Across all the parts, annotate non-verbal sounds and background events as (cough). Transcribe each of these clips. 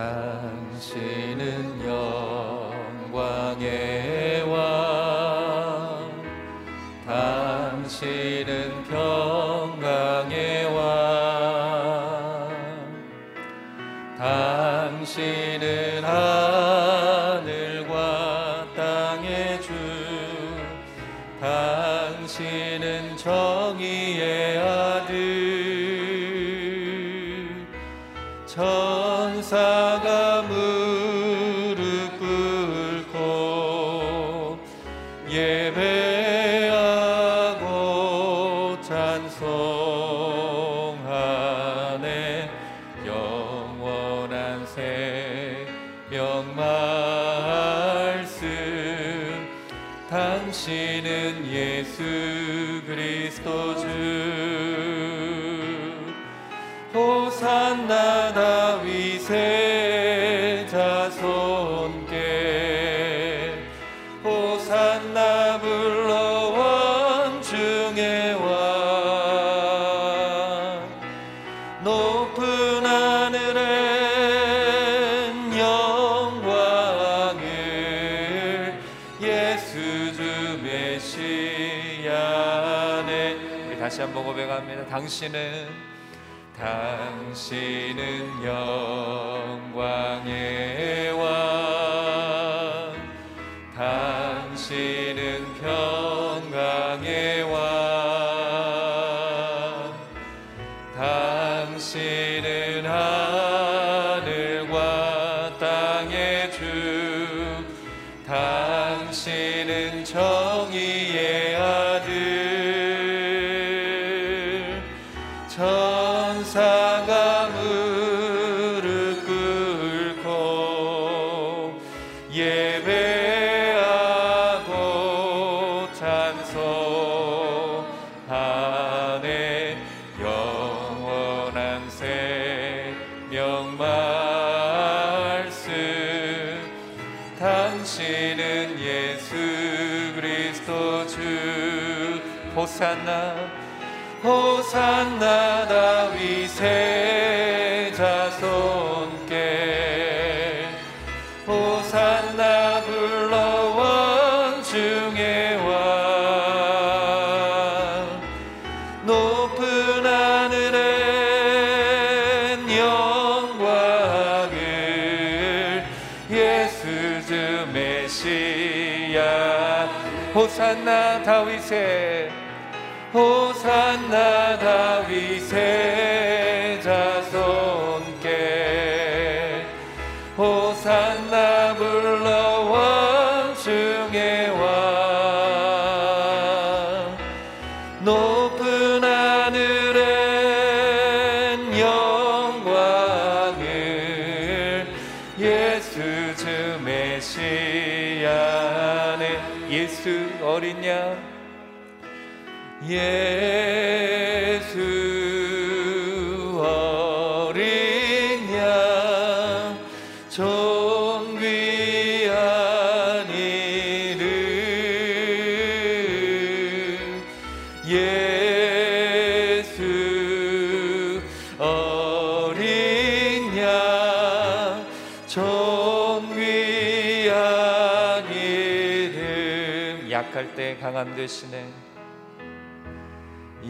당신은 예 당신은 당신은 영 호산나 호산나 다윗의 자손께. 호산나 불러 원중의 왕 높은 하늘엔 영광을 예수 주 메시아. 호산나 다윗의 호산나 다윗의 존귀한 이름 약할 때 강함 되시네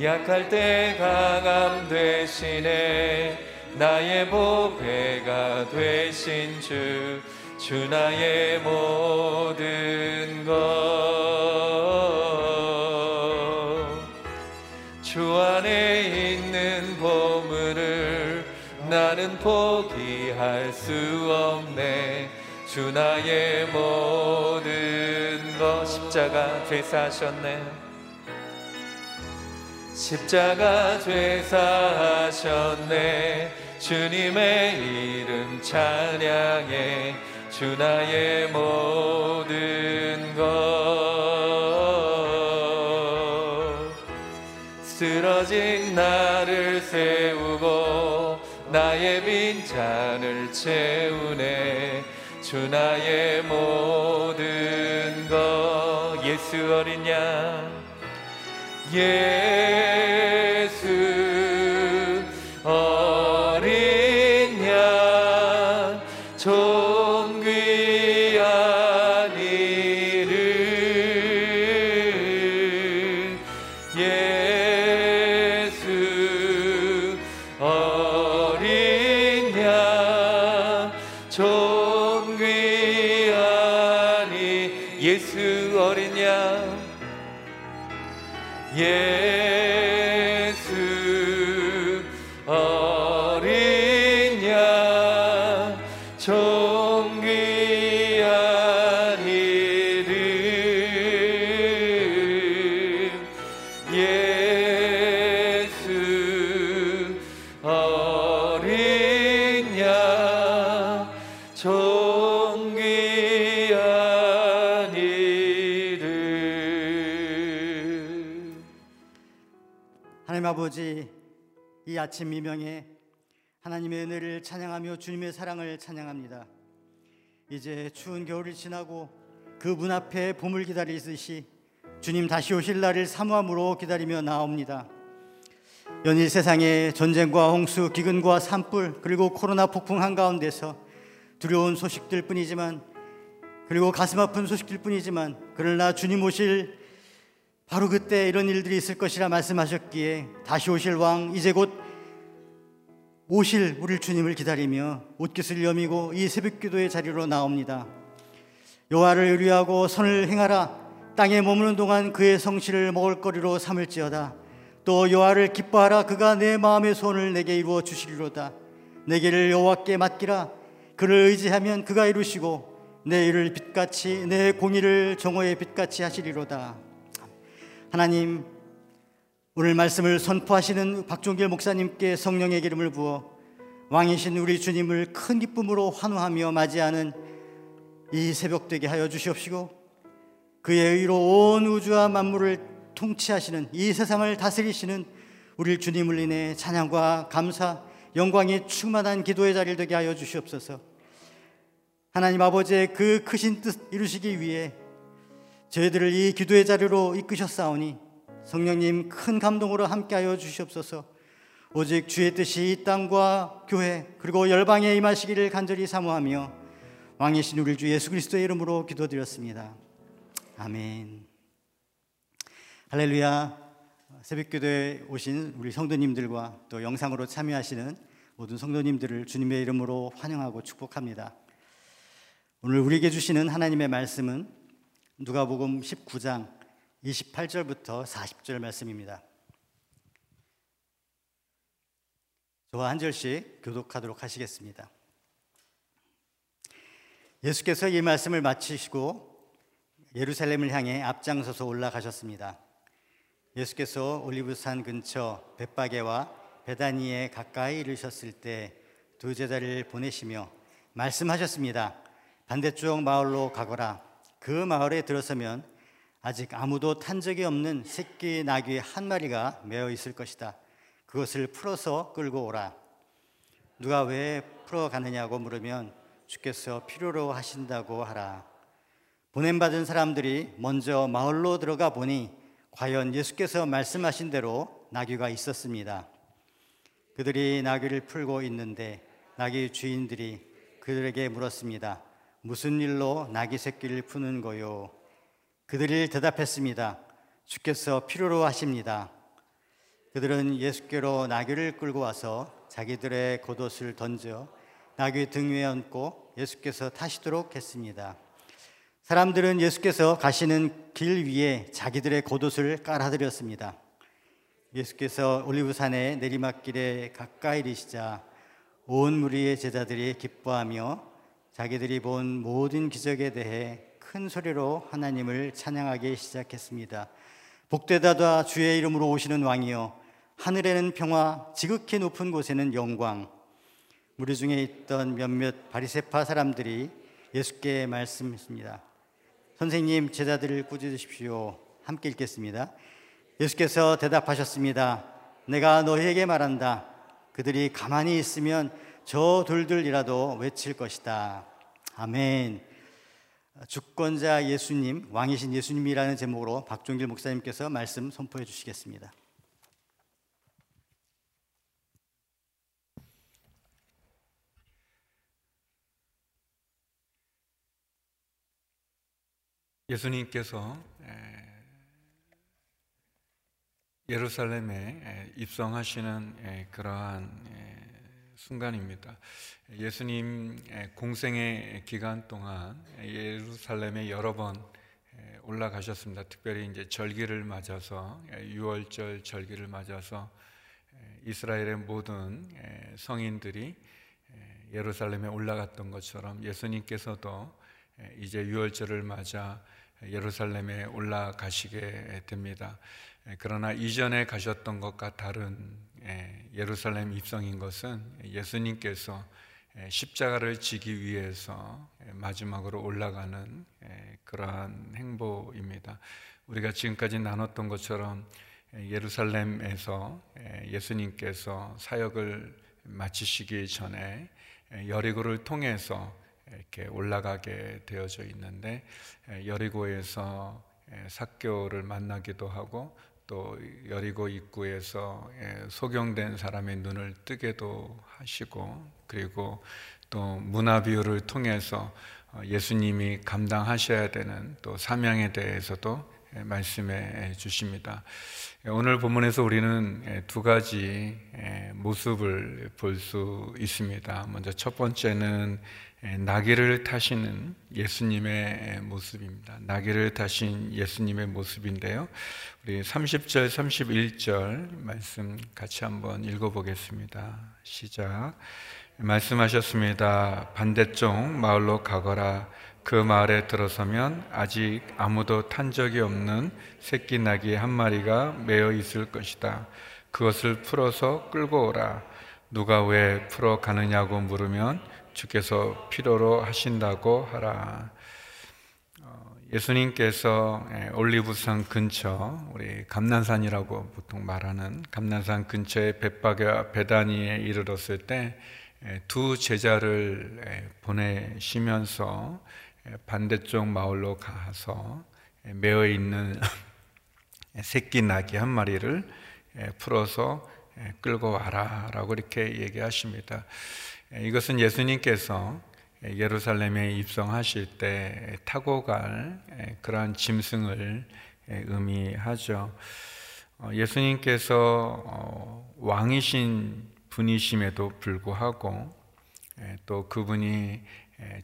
약할 때 강함 되시네 나의 보배가 되신 주, 주 나의 모든 것. 주 안에 있는 보물을 나는 포기 할 수 없네. 주 나의 모든 것 십자가 죄사하셨네. 십자가 죄사하셨네 주님의 이름 찬양해 주 나의 모든 것 쓰러진 나를 세우 빈잔을 채우네. 주 나의 모든 것 예수 어린 양 예 하나님 아버지 이 아침 미명에 하나님의 은혜를 찬양하며 주님의 사랑을 찬양합니다. 이제 추운 겨울이 지나고 그 문 앞에 봄을 기다리듯이 주님 다시 오실 날을 사모함으로 기다리며 나옵니다. 연일 세상에 전쟁과 홍수, 기근과 산불 그리고 코로나 폭풍 한가운데서 두려운 소식들 뿐이지만 그리고 가슴 아픈 소식들 뿐이지만 그러나 주님 오실 바로 그때 이런 일들이 있을 것이라 말씀하셨기에 다시 오실 왕 이제 곧 오실 우리 주님을 기다리며 옷깃을 여미고 이 새벽기도의 자리로 나옵니다. 여호와를 의뢰하고 선을 행하라. 땅에 머무는 동안 그의 성실을 먹을거리로 삼을지어다. 또 여호와를 기뻐하라. 그가 내 마음의 소원을 내게 이루어 주시리로다. 내게를 여호와께 맡기라. 그를 의지하면 그가 이루시고 내 일을 빛같이 내 공의를 정오의 빛같이 하시리로다 하나님 오늘 말씀을 선포하시는 박종길 목사님께 성령의 기름을 부어 왕이신 우리 주님을 큰 기쁨으로 환호하며 맞이하는 이 새벽 되게 하여 주시옵시고 그의 의로 온 우주와 만물을 통치하시는 이 세상을 다스리시는 우리 주님을 인해 찬양과 감사 영광이 충만한 기도의 자리를 되게 하여 주시옵소서. 하나님 아버지의 그 크신 뜻 이루시기 위해 저희들을 이 기도의 자리로 이끄셨사오니 성령님 큰 감동으로 함께하여 주시옵소서. 오직 주의 뜻이 이 땅과 교회 그리고 열방에 임하시기를 간절히 사모하며 왕이신 우리 주 예수 그리스도의 이름으로 기도드렸습니다. 아멘. 할렐루야. 새벽 기도에 오신 우리 성도님들과 또 영상으로 참여하시는 모든 성도님들을 주님의 이름으로 환영하고 축복합니다. 오늘 우리에게 주시는 하나님의 말씀은 누가복음 19장 28절부터 40절 말씀입니다. 저와 한 절씩 교독하도록 하시겠습니다. 예수께서 이 말씀을 마치시고 예루살렘을 향해 앞장서서 올라가셨습니다. 예수께서 올리브산 근처 벳바게와 베다니에 가까이 이르셨을 때 두 제자를 보내시며 말씀하셨습니다. 반대쪽 마을로 가거라. 그 마을에 들어서면 아직 아무도 탄 적이 없는 새끼 나귀 한 마리가 매어 있을 것이다. 그것을 풀어서 끌고 오라. 누가 왜 풀어 가느냐고 물으면 주께서 필요로 하신다고 하라. 보냄받은 사람들이 먼저 마을로 들어가 보니 과연 예수께서 말씀하신 대로 나귀가 있었습니다. 그들이 나귀를 풀고 있는데 나귀 주인들이 그들에게 물었습니다. 무슨 일로 나귀 새끼를 푸는 거요? 그들이 대답했습니다. 주께서 필요로 하십니다. 그들은 예수께로 나귀를 끌고 와서 자기들의 겉옷을 던져 나귀 등 위에 얹고 예수께서 타시도록 했습니다. 사람들은 예수께서 가시는 길 위에 자기들의 겉옷을 깔아드렸습니다. 예수께서 올리브산의 내리막길에 가까이 이르시자 온 무리의 제자들이 기뻐하며 자기들이 본 모든 기적에 대해 큰 소리로 하나님을 찬양하기 시작했습니다. 복되다다 주의 이름으로 오시는 왕이여 하늘에는 평화 지극히 높은 곳에는 영광 무리 중에 있던 몇몇 바리새파 사람들이 예수께 말씀했습니다. 선생님 제자들을 꾸짖으십시오. 함께 읽겠습니다. 예수께서 대답하셨습니다. 내가 너희에게 말한다. 그들이 가만히 있으면 저 돌들이라도 외칠 것이다. 아멘. 주권자 예수님, 왕이신 예수님이라는 제목으로 박종길 목사님께서 말씀 선포해 주시겠습니다. 예수님께서 예루살렘에 입성하시는 그러한 순간입니다. 예수님 공생의 기간 동안 예루살렘에 여러 번 올라가셨습니다. 특별히 이제 절기를 맞아서 유월절 절기를 맞아서 이스라엘의 모든 성인들이 예루살렘에 올라갔던 것처럼 예수님께서도 이제 유월절을 맞아 예루살렘에 올라가시게 됩니다. 그러나 이전에 가셨던 것과 다른 예, 예루살렘 입성인 것은 예수님께서 예, 십자가를 지기 위해서 예, 마지막으로 올라가는 그러한 행보입니다. 우리가 지금까지 나눴던 것처럼 예루살렘에서 예수님께서 사역을 마치시기 전에 여리고를 통해서 이렇게 올라가게 되어져 있는데 여리고에서 사교를 만나기도 하고 또 여리고 입구에서 예, 소경된 사람의 눈을 뜨게도 하시고 그리고 또 문화 비유를 통해서 어, 예수님이 감당하셔야 되는 또 사명에 대해서도 예, 말씀해 주십니다. 예, 오늘 본문에서 우리는 두 가지 모습을 볼 수 있습니다. 먼저 첫 번째는 나귀를 타시는 예수님의 모습입니다. 나귀를 타신 예수님의 모습인데요. 우리 30절, 31절 말씀 같이 한번 읽어보겠습니다. 시작. 말씀하셨습니다. 반대쪽 마을로 가거라. 그 마을에 들어서면 아직 아무도 탄 적이 없는 새끼 나귀 한 마리가 매어 있을 것이다. 그것을 풀어서 끌고 오라. 누가 왜 풀어 가느냐고 물으면 주께서 필요로 하신다고 하라. 어, 예수님께서 예, 올리브산 근처 우리 감난산이라고 보통 말하는 감난산 근처에 벳바게와 베다니에 이르렀을 때두 예, 제자를 예, 보내시면서 반대쪽 마을로 가서 매어 있는 (laughs) 새끼 나귀 한 마리를 풀어서 끌고 와라라고 이렇게 얘기하십니다. 예, 이것은 예수님께서 예루살렘에 입성하실 때 타고 갈 예, 그러한 짐승을 예, 의미하죠. 어, 예수님께서 어, 왕이신 분이심에도 불구하고 또 그분이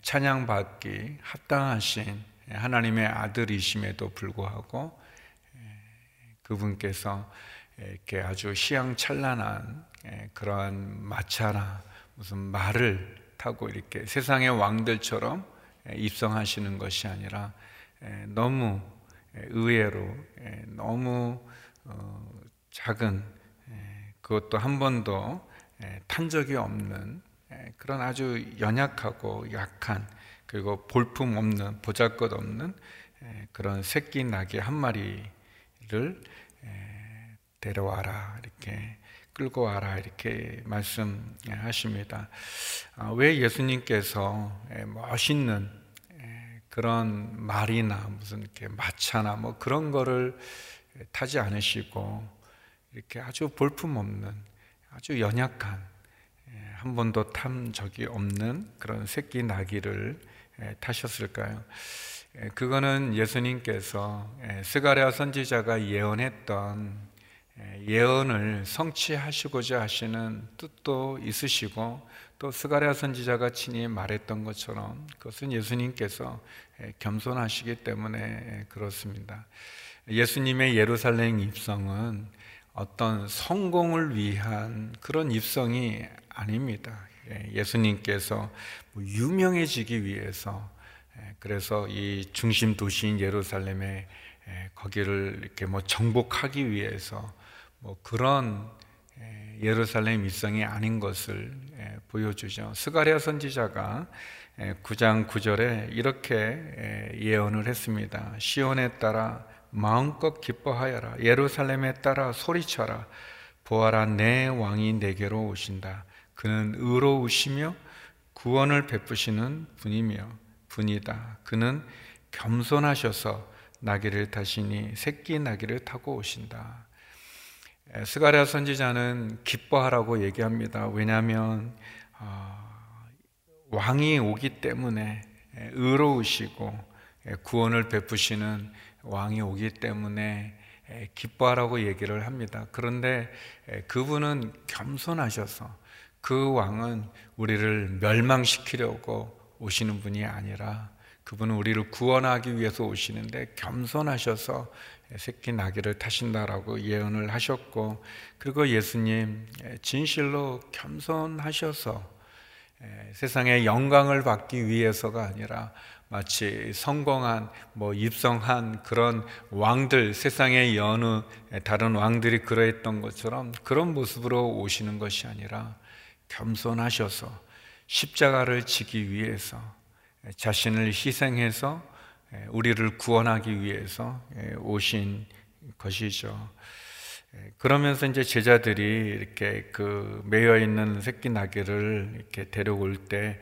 찬양받기 합당하신 하나님의 아들이심에도 불구하고 그분께서 이렇게 아주 시향찬란한 그러한 마차나 무슨 말을 타고 이렇게 세상의 왕들처럼 입성하시는 것이 아니라 너무 의외로 너무 어, 작은 그것도 한 번도 탄 적이 없는 그런 아주 연약하고 약한 그리고 볼품 없는 보잘것 없는 그런 새끼 나귀 한 마리를 데려와라 이렇게 끌고 와라 이렇게 말씀하십니다. 아, 왜 예수님께서 멋있는 그런 말이나 무슨 이렇게 마차나 뭐 그런 거를 타지 않으시고 이렇게 아주 볼품 없는 아주 연약한 한 번도 탄 적이 없는 그런 새끼 나귀를 타셨을까요? 그거는 예수님께서 스가랴 선지자가 예언했던 예언을 성취하시고자 하시는 뜻도 있으시고 또 스가랴 선지자가 친히 말했던 것처럼 그것은 예수님께서 겸손하시기 때문에 그렇습니다. 예수님의 예루살렘 입성은 어떤 성공을 위한 그런 입성이 아닙니다. 예수님께서 뭐 유명해지기 위해서 그래서 이 중심 도시인 예루살렘에 거기를 이렇게 뭐 정복하기 위해서 뭐 그런 예루살렘 일성이 아닌 것을 보여주죠. 스가랴 선지자가 9장 9절에 이렇게 예언을 했습니다. 시온에 따라 마음껏 기뻐하여라. 예루살렘에 따라 소리쳐라. 보아라 내 왕이 내게로 오신다. 그는 의로우시며 구원을 베푸시는 분이며 분이다. 그는 겸손하셔서 나귀를 타시니 새끼 나귀를 타고 오신다. 스가랴 선지자는 기뻐하라고 얘기합니다. 왜냐하면 어, 왕이 오기 때문에 의로우시고 구원을 베푸시는 왕이 오기 때문에 기뻐하라고 얘기를 합니다. 그런데 그분은 겸손하셔서 그 왕은 우리를 멸망시키려고 오시는 분이 아니라 그분은 우리를 구원하기 위해서 오시는데 겸손하셔서 새끼 나귀를 타신다라고 예언을 하셨고 그리고 예수님 진실로 겸손하셔서 세상의 영광을 받기 위해서가 아니라 마치 성공한 뭐 입성한 그런 왕들 세상의 여느 다른 왕들이 그러했던 것처럼 그런 모습으로 오시는 것이 아니라 겸손하셔서 십자가를 지기 위해서 자신을 희생해서 우리를 구원하기 위해서 오신 것이죠. 그러면서 이제 제자들이 이렇게 그 매여 있는 새끼 나귀를 이렇게 데려올 때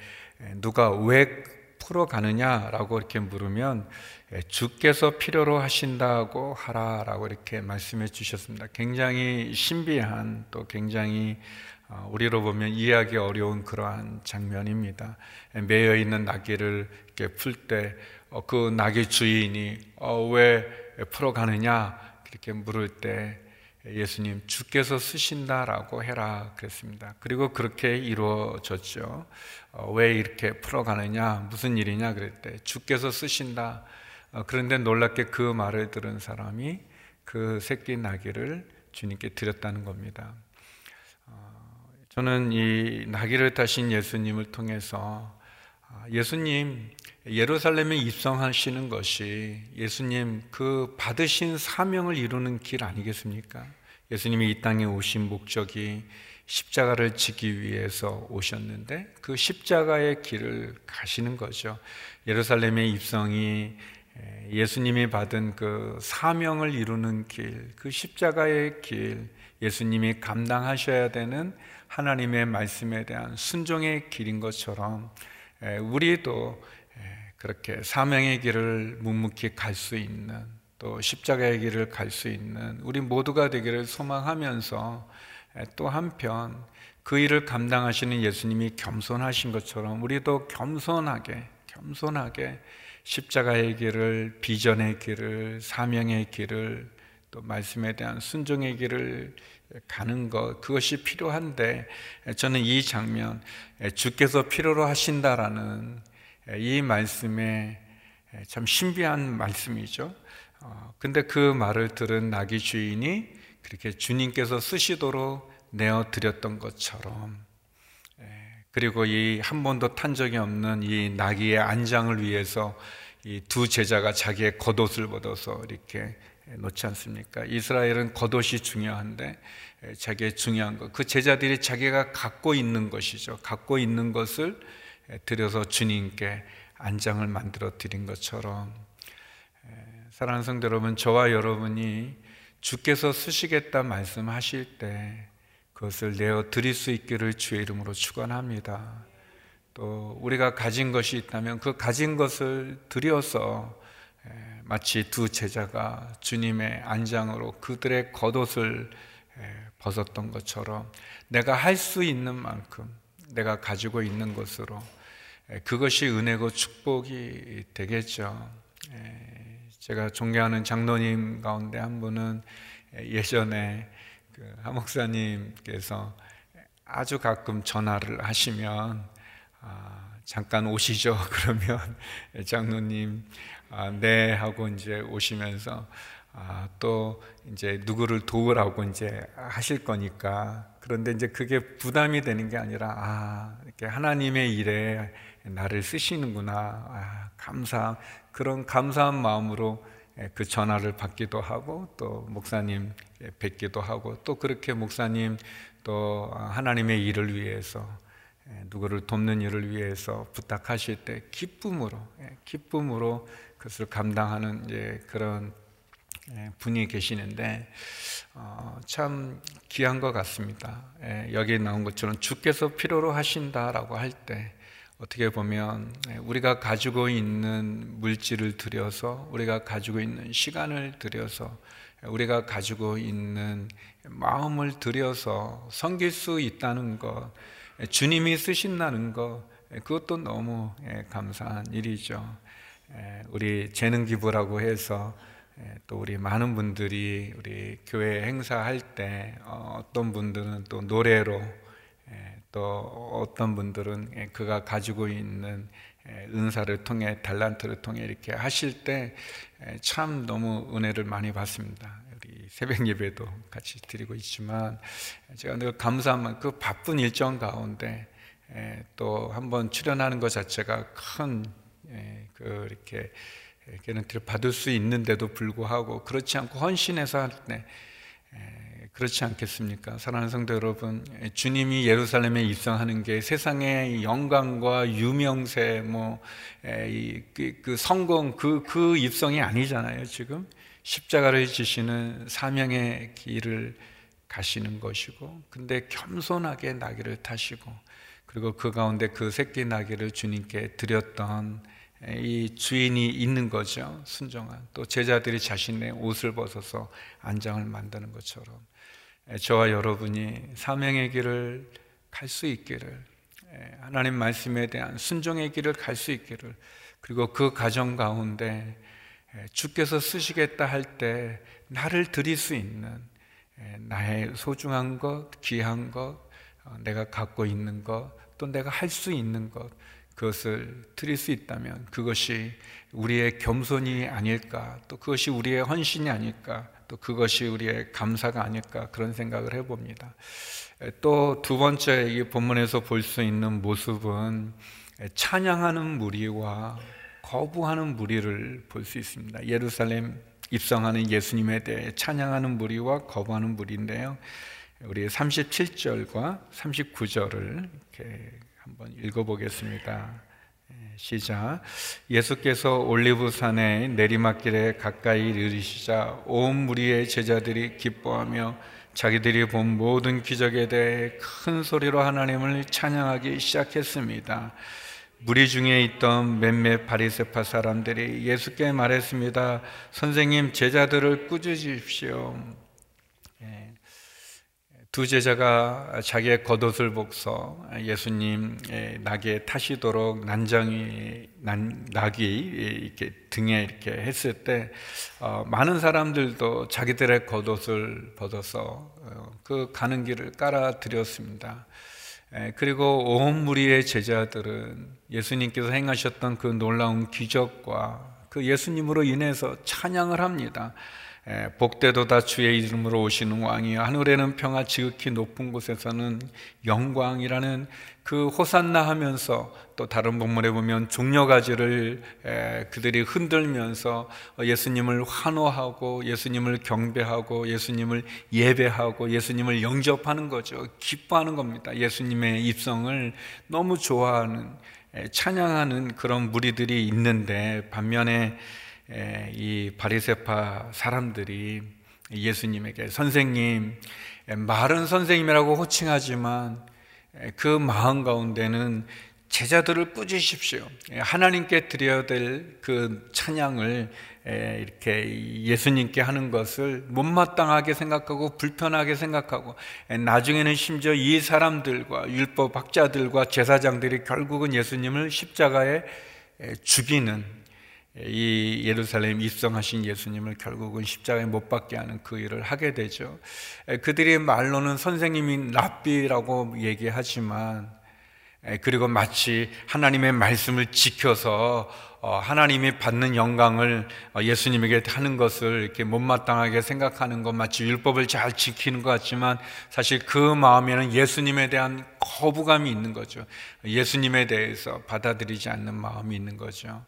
누가 왜 풀어 가느냐라고 이렇게 물으면 주께서 필요로 하신다고 하라라고 이렇게 말씀해 주셨습니다. 굉장히 신비한 또 굉장히 어, 우리로 보면 이해하기 어려운 그러한 장면입니다. 매여 있는 나귀를 이렇게 풀 때그 어, 나귀 주인이 어, 왜 풀어 가느냐 이렇게 물을 때 예수님 주께서 쓰신다라고 해라 그랬습니다. 그리고 그렇게 이루어졌죠. 왜 이렇게 풀어 가느냐 무슨 일이냐 그랬대 주께서 쓰신다. 그런데 놀랍게 그 말을 들은 사람이 그 새끼 나귀를 주님께 드렸다는 겁니다. 저는 이 나귀를 타신 예수님을 통해서 아, 예수님 예루살렘에 입성하시는 것이 예수님 그 받으신 사명을 이루는 길 아니겠습니까? 예수님이 이 땅에 오신 목적이 십자가를 지기 위해서 오셨는데 그 십자가의 길을 가시는 거죠. 예루살렘의 입성이 예수님이 받은 그 사명을 이루는 길, 그 십자가의 길, 예수님이 감당하셔야 되는 하나님의 말씀에 대한 순종의 길인 것처럼 우리도 그렇게 사명의 길을 묵묵히 갈 수 있는 또 십자가의 길을 갈 수 있는 우리 모두가 되기를 소망하면서 또 한편 그 일을 감당하시는 예수님이 겸손하신 것처럼 우리도 겸손하게 겸손하게 십자가의 길을 비전의 길을 사명의 길을 또 말씀에 대한 순종의 길을 가는 것 그것이 필요한데 저는 이 장면 주께서 필요로 하신다라는 이 말씀에 참 신비한 말씀이죠. 어, 근데 그 말을 들은 나귀 주인이 그렇게 주님께서 쓰시도록 내어 드렸던 것처럼 그리고 이 한 번도 탄 적이 없는 이 나귀의 안장을 위해서 이 두 제자가 자기의 겉옷을 벗어서 이렇게 놓지 않습니까? 이스라엘은 겉옷이 중요한데 자기의 중요한 것, 그 제자들이 자기가 갖고 있는 것이죠. 갖고 있는 것을 들여서 주님께 안장을 만들어 드린 것처럼 사랑하는 성도 여러분, 저와 여러분이 주께서 쓰시겠다 말씀하실 때 그것을 내어 드릴 수 있기를 주의 이름으로 축원합니다. 또 우리가 가진 것이 있다면 그 가진 것을 들여서 마치 두 제자가 주님의 안장으로 그들의 겉옷을 벗었던 것처럼 내가 할 수 있는 만큼 내가 가지고 있는 것으로 그것이 은혜고 축복이 되겠죠. 제가 존경하는 장로님 가운데 한 분은 예전에 그 하 목사님께서 아주 가끔 전화를 하시면 아, 잠깐 오시죠. (laughs) 그러면 장로님 아, 네 하고 이제 오시면서 아, 또 이제 누구를 도우라고 이제 하실 거니까. 그런데 이제 그게 부담이 되는 게 아니라 아 이렇게 하나님의 일에 나를 쓰시는구나. 아, 감사 그런 감사한 마음으로 그 전화를 받기도 하고 또 목사님 뵙기도 하고 또 그렇게 목사님 또 하나님의 일을 위해서 누구를 돕는 일을 위해서 부탁하실 때 기쁨으로 기쁨으로 그것을 감당하는 이제 그런 예, 분이 계시는데 어, 참 귀한 것 같습니다. 예, 여기 나온 것처럼 주께서 필요로 하신다라고 할 때 어떻게 보면 우리가 가지고 있는 물질을 들여서 우리가 가지고 있는 시간을 들여서 우리가 가지고 있는 마음을 들여서 섬길 수 있다는 것, 주님이 쓰신다는 것, 그것도 너무 감사한 일이죠. 우리 재능 기부라고 해서 또 우리 많은 분들이 우리 교회 행사할 때 어, 어떤 분들은 또 노래로 또 어떤 분들은 그가 가지고 있는 은사를 통해 달란트를 통해 이렇게 하실 때 참 너무 은혜를 많이 받습니다. 우리 새벽 예배도 같이 드리고 있지만 제가 늘 감사한 그 바쁜 일정 가운데 또 한번 출연하는 것 자체가 큰 그 이렇게 개런티를 받을 수 있는데도 불구하고 그렇지 않고 헌신해서 할 때 그렇지 않겠습니까? 사랑하는 성도 여러분, 주님이 예루살렘에 입성하는 게 세상의 영광과 유명세, 뭐, 그, 그 성공, 그, 그 입성이 아니잖아요, 지금. 십자가를 지시는 사명의 길을 가시는 것이고, 근데 겸손하게 나귀를 타시고, 그리고 그 가운데 그 새끼 나귀를 주님께 드렸던 이 주인이 있는 거죠. 순종한. 또 제자들이 자신의 옷을 벗어서 안장을 만드는 것처럼. 저와 여러분이 사명의 길을 갈 수 있기를 하나님 말씀에 대한 순종의 길을 갈 수 있기를 그리고 그 가정 가운데 주께서 쓰시겠다 할 때 나를 드릴 수 있는 나의 소중한 것, 귀한 것, 어, 내가 갖고 있는 것, 또 내가 할 수 있는 것, 그것을 드릴 수 있다면 그것이 우리의 겸손이 아닐까, 또 그것이 우리의 헌신이 아닐까, 또 그것이 우리의 감사가 아닐까 그런 생각을 해봅니다. 또 두 번째 이 본문에서 볼 수 있는 모습은 찬양하는 무리와 거부하는 무리를 볼 수 있습니다. 예루살렘 입성하는 예수님에 대해 찬양하는 무리와 거부하는 무리인데요. 우리 37절과 39절을 이렇게 한번 읽어보겠습니다. 시작. 예수께서 올리브산의 내리막길에 가까이 이르시자 온 무리의 제자들이 기뻐하며 자기들이 본 모든 기적에 대해 큰 소리로 하나님을 찬양하기 시작했습니다. 무리 중에 있던 몇몇 바리새파 사람들이 예수께 말했습니다. 선생님 제자들을 꾸짖으십시오. 두 제자가 자기의 겉옷을 벗어 예수님 낙에 타시도록 난장이 난, 낙이 이렇게 등에 이렇게 했을 때 어, 많은 사람들도 자기들의 겉옷을 벗어서 어, 그 가는 길을 깔아 드렸습니다. 그리고 온 무리의 제자들은 예수님께서 행하셨던 그 놀라운 기적과 그 예수님으로 인해서 찬양을 합니다. 예, 복되도다 주의 이름으로 오시는 왕이여 하늘에는 평화 지극히 높은 곳에서는 영광이라는 그 호산나 하면서 또 다른 본문에 보면 종려 가지를 예, 그들이 흔들면서 예수님을 환호하고 예수님을 경배하고 예수님을 예배하고 예수님을 영접하는 거죠. 기뻐하는 겁니다. 예수님의 입성을 너무 좋아하는 예, 찬양하는 그런 무리들이 있는데 반면에 이 바리세파 사람들이 예수님에게 선생님 말은 선생님이라고 호칭하지만 그 마음 가운데는 제자들을 꾸짖으십시오. 하나님께 드려야 될 그 찬양을 이렇게 예수님께 하는 것을 못마땅하게 생각하고 불편하게 생각하고 나중에는 심지어 이 사람들과 율법 학자들과 제사장들이 결국은 예수님을 십자가에 죽이는 이 예루살렘 입성하신 예수님을 결국은 십자가에 못 박게 하는 그 일을 하게 되죠. 그들이 말로는 선생님이 랍비라고 얘기하지만 그리고 마치 하나님의 말씀을 지켜서 어, 하나님이 받는 영광을 어, 예수님에게 하는 것을 이렇게 못마땅하게 생각하는 것 마치 율법을 잘 지키는 것 같지만 사실 그 마음에는 예수님에 대한 거부감이 있는 거죠. 예수님에 대해서 받아들이지 않는 마음이 있는 거죠.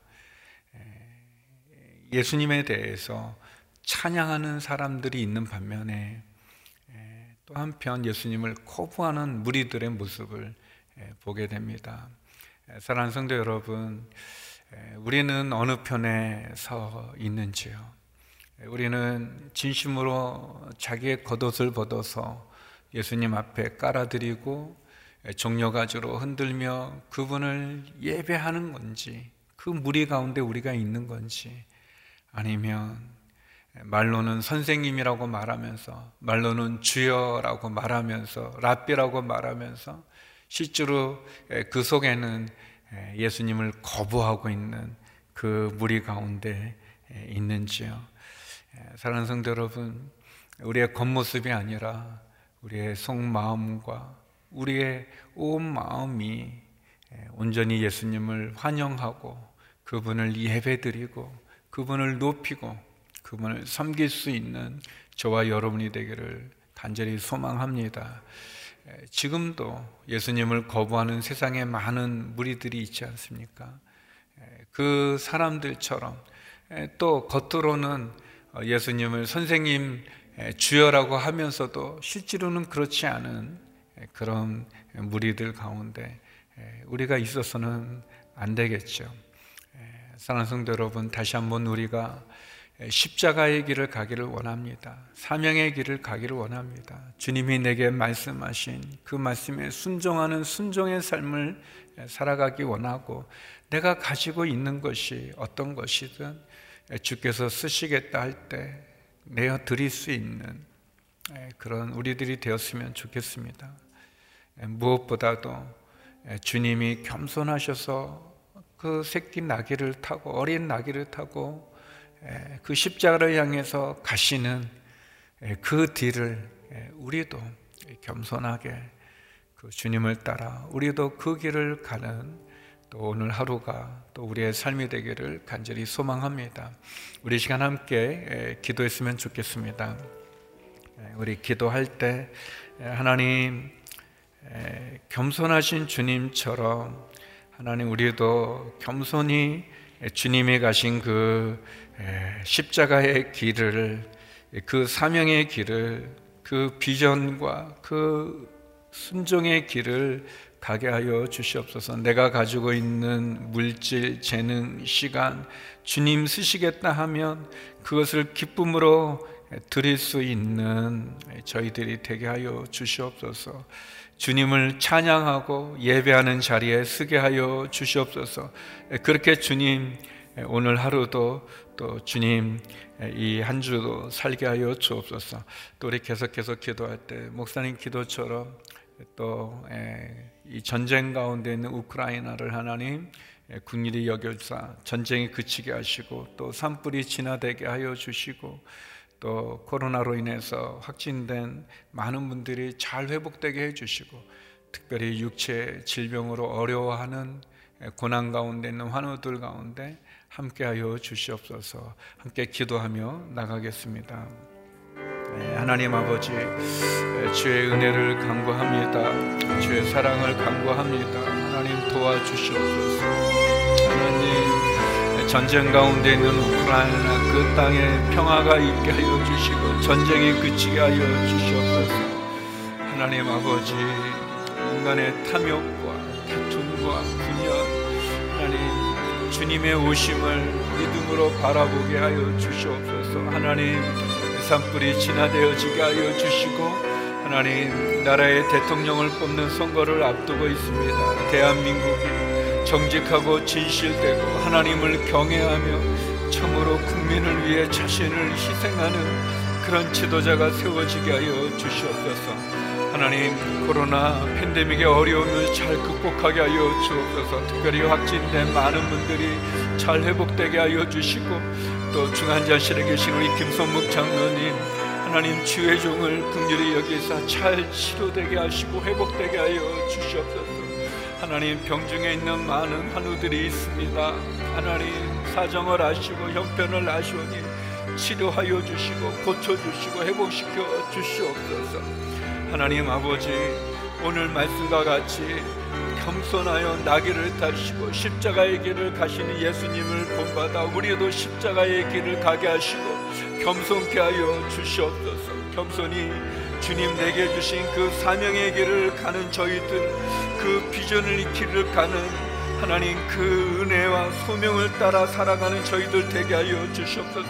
예수님에 대해서 찬양하는 사람들이 있는 반면에 또 한편 예수님을 거부하는 무리들의 모습을 보게 됩니다. 사랑하는 성도 여러분, 우리는 어느 편에 서 있는지요? 우리는 진심으로 자기의 겉옷을 벗어서 예수님 앞에 깔아드리고 종려가지로 흔들며 그분을 예배하는 건지 그 무리 가운데 우리가 있는 건지 아니면 말로는 선생님이라고 말하면서 말로는 주여라고 말하면서 랍비라고 말하면서 실제로 그 속에는 예수님을 거부하고 있는 그 무리 가운데 있는지요. 사랑하는 성도 여러분, 우리의 겉모습이 아니라 우리의 속마음과 우리의 온 마음이 온전히 예수님을 환영하고 그분을 예배드리고 그분을 높이고 그분을 섬길 수 있는 저와 여러분이 되기를 간절히 소망합니다. 지금도 예수님을 거부하는 세상에 많은 무리들이 있지 않습니까? 그 사람들처럼 또 겉으로는 예수님을 선생님 주여라고 하면서도 실제로는 그렇지 않은 그런 무리들 가운데 우리가 있어서는 안 되겠죠. 사랑하는 성도 여러분, 다시 한번 우리가 십자가의 길을 가기를 원합니다. 사명의 길을 가기를 원합니다. 주님이 내게 말씀하신 그 말씀에 순종하는 순종의 삶을 살아가기 원하고 내가 가지고 있는 것이 어떤 것이든 주께서 쓰시겠다 할 때 내어 드릴 수 있는 그런 우리들이 되었으면 좋겠습니다. 무엇보다도 주님이 겸손하셔서 그 새끼 나귀를 타고 어린 나귀를 타고 그 십자가를 향해서 가시는 그 뒤를 우리도 겸손하게 그 주님을 따라 우리도 그 길을 가는 또 오늘 하루가 또 우리의 삶이 되기를 간절히 소망합니다. 우리 시간 함께 기도했으면 좋겠습니다. 우리 기도할 때 하나님 겸손하신 주님처럼 하나님 우리도 겸손히 주님이 가신 그 십자가의 길을 그 사명의 길을 그 비전과 그 순종의 길을 가게 하여 주시옵소서. 내가 가지고 있는 물질, 재능, 시간 주님 쓰시겠다 하면 그것을 기쁨으로 드릴 수 있는 저희들이 되게 하여 주시옵소서. 주님을 찬양하고 예배하는 자리에 서게 하여 주시옵소서. 그렇게 주님 오늘 하루도 또 주님 이 한 주도 살게 하여 주옵소서. 또 우리 계속해서 기도할 때 목사님 기도처럼 또 이 전쟁 가운데 있는 우크라이나를 하나님 국리이 여겨사 전쟁이 그치게 하시고 또 산불이 진화되게 하여 주시고 또 코로나로 인해서 확진된 많은 분들이 잘 회복되게 해주시고 특별히 육체 질병으로 어려워하는 고난 가운데 있는 환우들 가운데 함께하여 주시옵소서 함께 기도하며 나가겠습니다. 네, 하나님 아버지 주의 은혜를 간구합니다. 주의 사랑을 간구합니다. 하나님 도와주시옵소서. 전쟁 가운데 있는 우크라이나 그 땅에 평화가 있게 하여 주시고 전쟁이 그치게 하여 주시옵소서. 하나님 아버지 인간의 탐욕과 다툼과 분열 하나님 주님의 오심을 믿음으로 바라보게 하여 주시옵소서. 하나님 산불이 진화되어지게 하여 주시고 하나님 나라의 대통령을 뽑는 선거를 앞두고 있습니다. 대한민국이 정직하고 진실되고 하나님을 경외하며 참으로 국민을 위해 자신을 희생하는 그런 지도자가 세워지게 하여 주시옵소서. 하나님 코로나 팬데믹의 어려움을 잘 극복하게 하여 주옵소서. 특별히 확진된 많은 분들이 잘 회복되게 하여 주시고 또 중환자실에 계신 우리 김성묵 장로님 하나님 주의 종을 긍휼히 여기서 잘 치료되게 하시고 회복되게 하여 주시옵소서 하나님 병중에 있는 많은 환우들이 있습니다. 하나님 사정을 아시고 형편을 아시오니 치료하여 주시고 고쳐주시고 회복시켜 주시옵소서. 하나님 아버지 오늘 말씀과 같이 겸손하여 나귀를 타시고 십자가의 길을 가시는 예수님을 본받아 우리도 십자가의 길을 가게 하시고 겸손케 하여 주시옵소서. 겸손히 주님 내게 주신 그 사명의 길을 가는 저희들 그 비전을 길을 가는 하나님 그 은혜와 소명을 따라 살아가는 저희들 되게 하여 주시옵소서.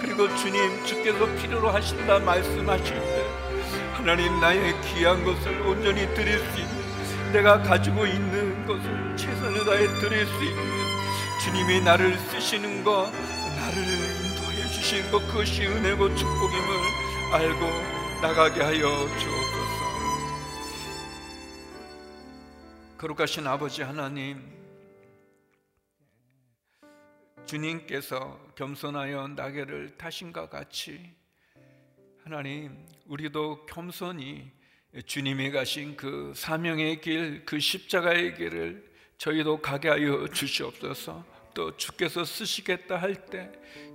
그리고 주님 주께서 필요로 하신다 말씀하실 때 하나님 나의 귀한 것을 온전히 드릴 수 있는 내가 가지고 있는 것을 최선을 다해 드릴 수 있는 주님이 나를 쓰시는 것, 나를 인도해 주시는 것 그것이 은혜고 축복임을 알고 나가게 하여 주옵소서. 거룩하신 아버지 하나님, 주님께서 겸손하여 나귀를 타신과 같이 하나님, 우리도 겸손히 주님이 가신 그 사명의 길, 그 십자가의 길을 저희도 가게 하여 주시옵소서. 또 주께서 쓰시겠다 할 때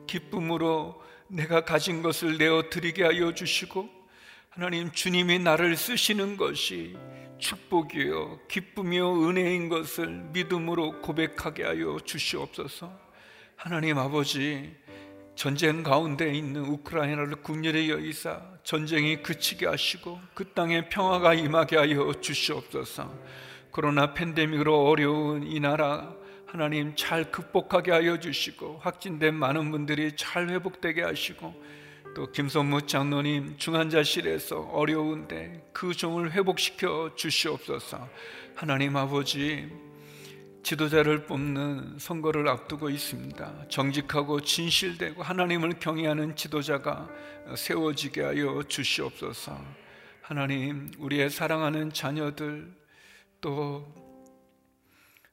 기쁨으로 내가 가진 것을 내어 드리게 하여 주시고 하나님 주님이 나를 쓰시는 것이 축복이요 기쁨이요 은혜인 것을 믿음으로 고백하게 하여 주시옵소서. 하나님 아버지 전쟁 가운데 있는 우크라이나를 국렬히 여기사 전쟁이 그치게 하시고 그 땅에 평화가 임하게 하여 주시옵소서. 코로나 팬데믹으로 어려운 이 나라 하나님 잘 극복하게 하여 주시고 확진된 많은 분들이 잘 회복되게 하시고 또 김선무 장로님 중환자실에서 어려운데 그 종을 회복시켜 주시옵소서. 하나님 아버지 지도자를 뽑는 선거를 앞두고 있습니다. 정직하고 진실되고 하나님을 경외하는 지도자가 세워지게 하여 주시옵소서. 하나님, 우리의 사랑하는 자녀들 또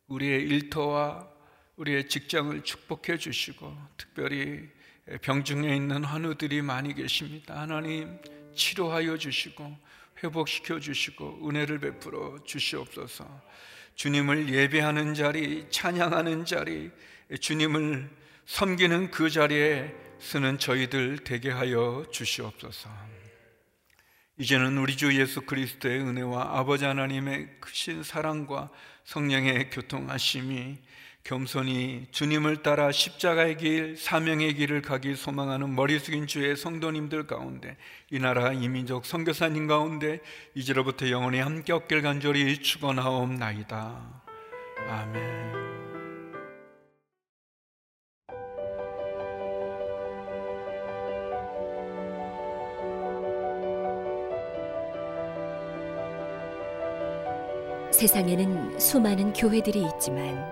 우리의 일터와 우리의 직장을 축복해 주시고 특별히 병중에 있는 환우들이 많이 계십니다. 하나님 치료하여 주시고 회복시켜 주시고 은혜를 베풀어 주시옵소서. 주님을 예배하는 자리, 찬양하는 자리, 주님을 섬기는 그 자리에 쓰는 저희들 되게 하여 주시옵소서. 이제는 우리 주 예수 그리스도의 은혜와 아버지 하나님의 크신 사랑과 성령의 교통하심이 겸손히 주님을 따라 십자가의 길, 사명의 길을 가기 소망하는 머리 숙인 주의 성도님들 가운데 이 나라 이민족 선교사님 가운데 이제로부터 영원히 함께 없길 간절히 축원하옵나이다. 아멘. 세상에는 수많은 교회들이 있지만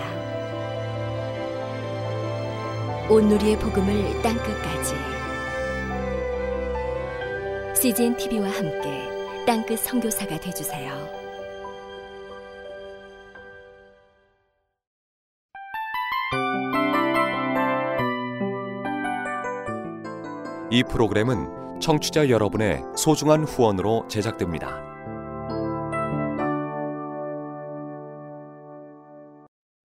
온누리의 복음을 땅끝까지 CGN TV와 함께 땅끝 선교사가 되주세요. 이 프로그램은 청취자 여러분의 소중한 후원으로 제작됩니다.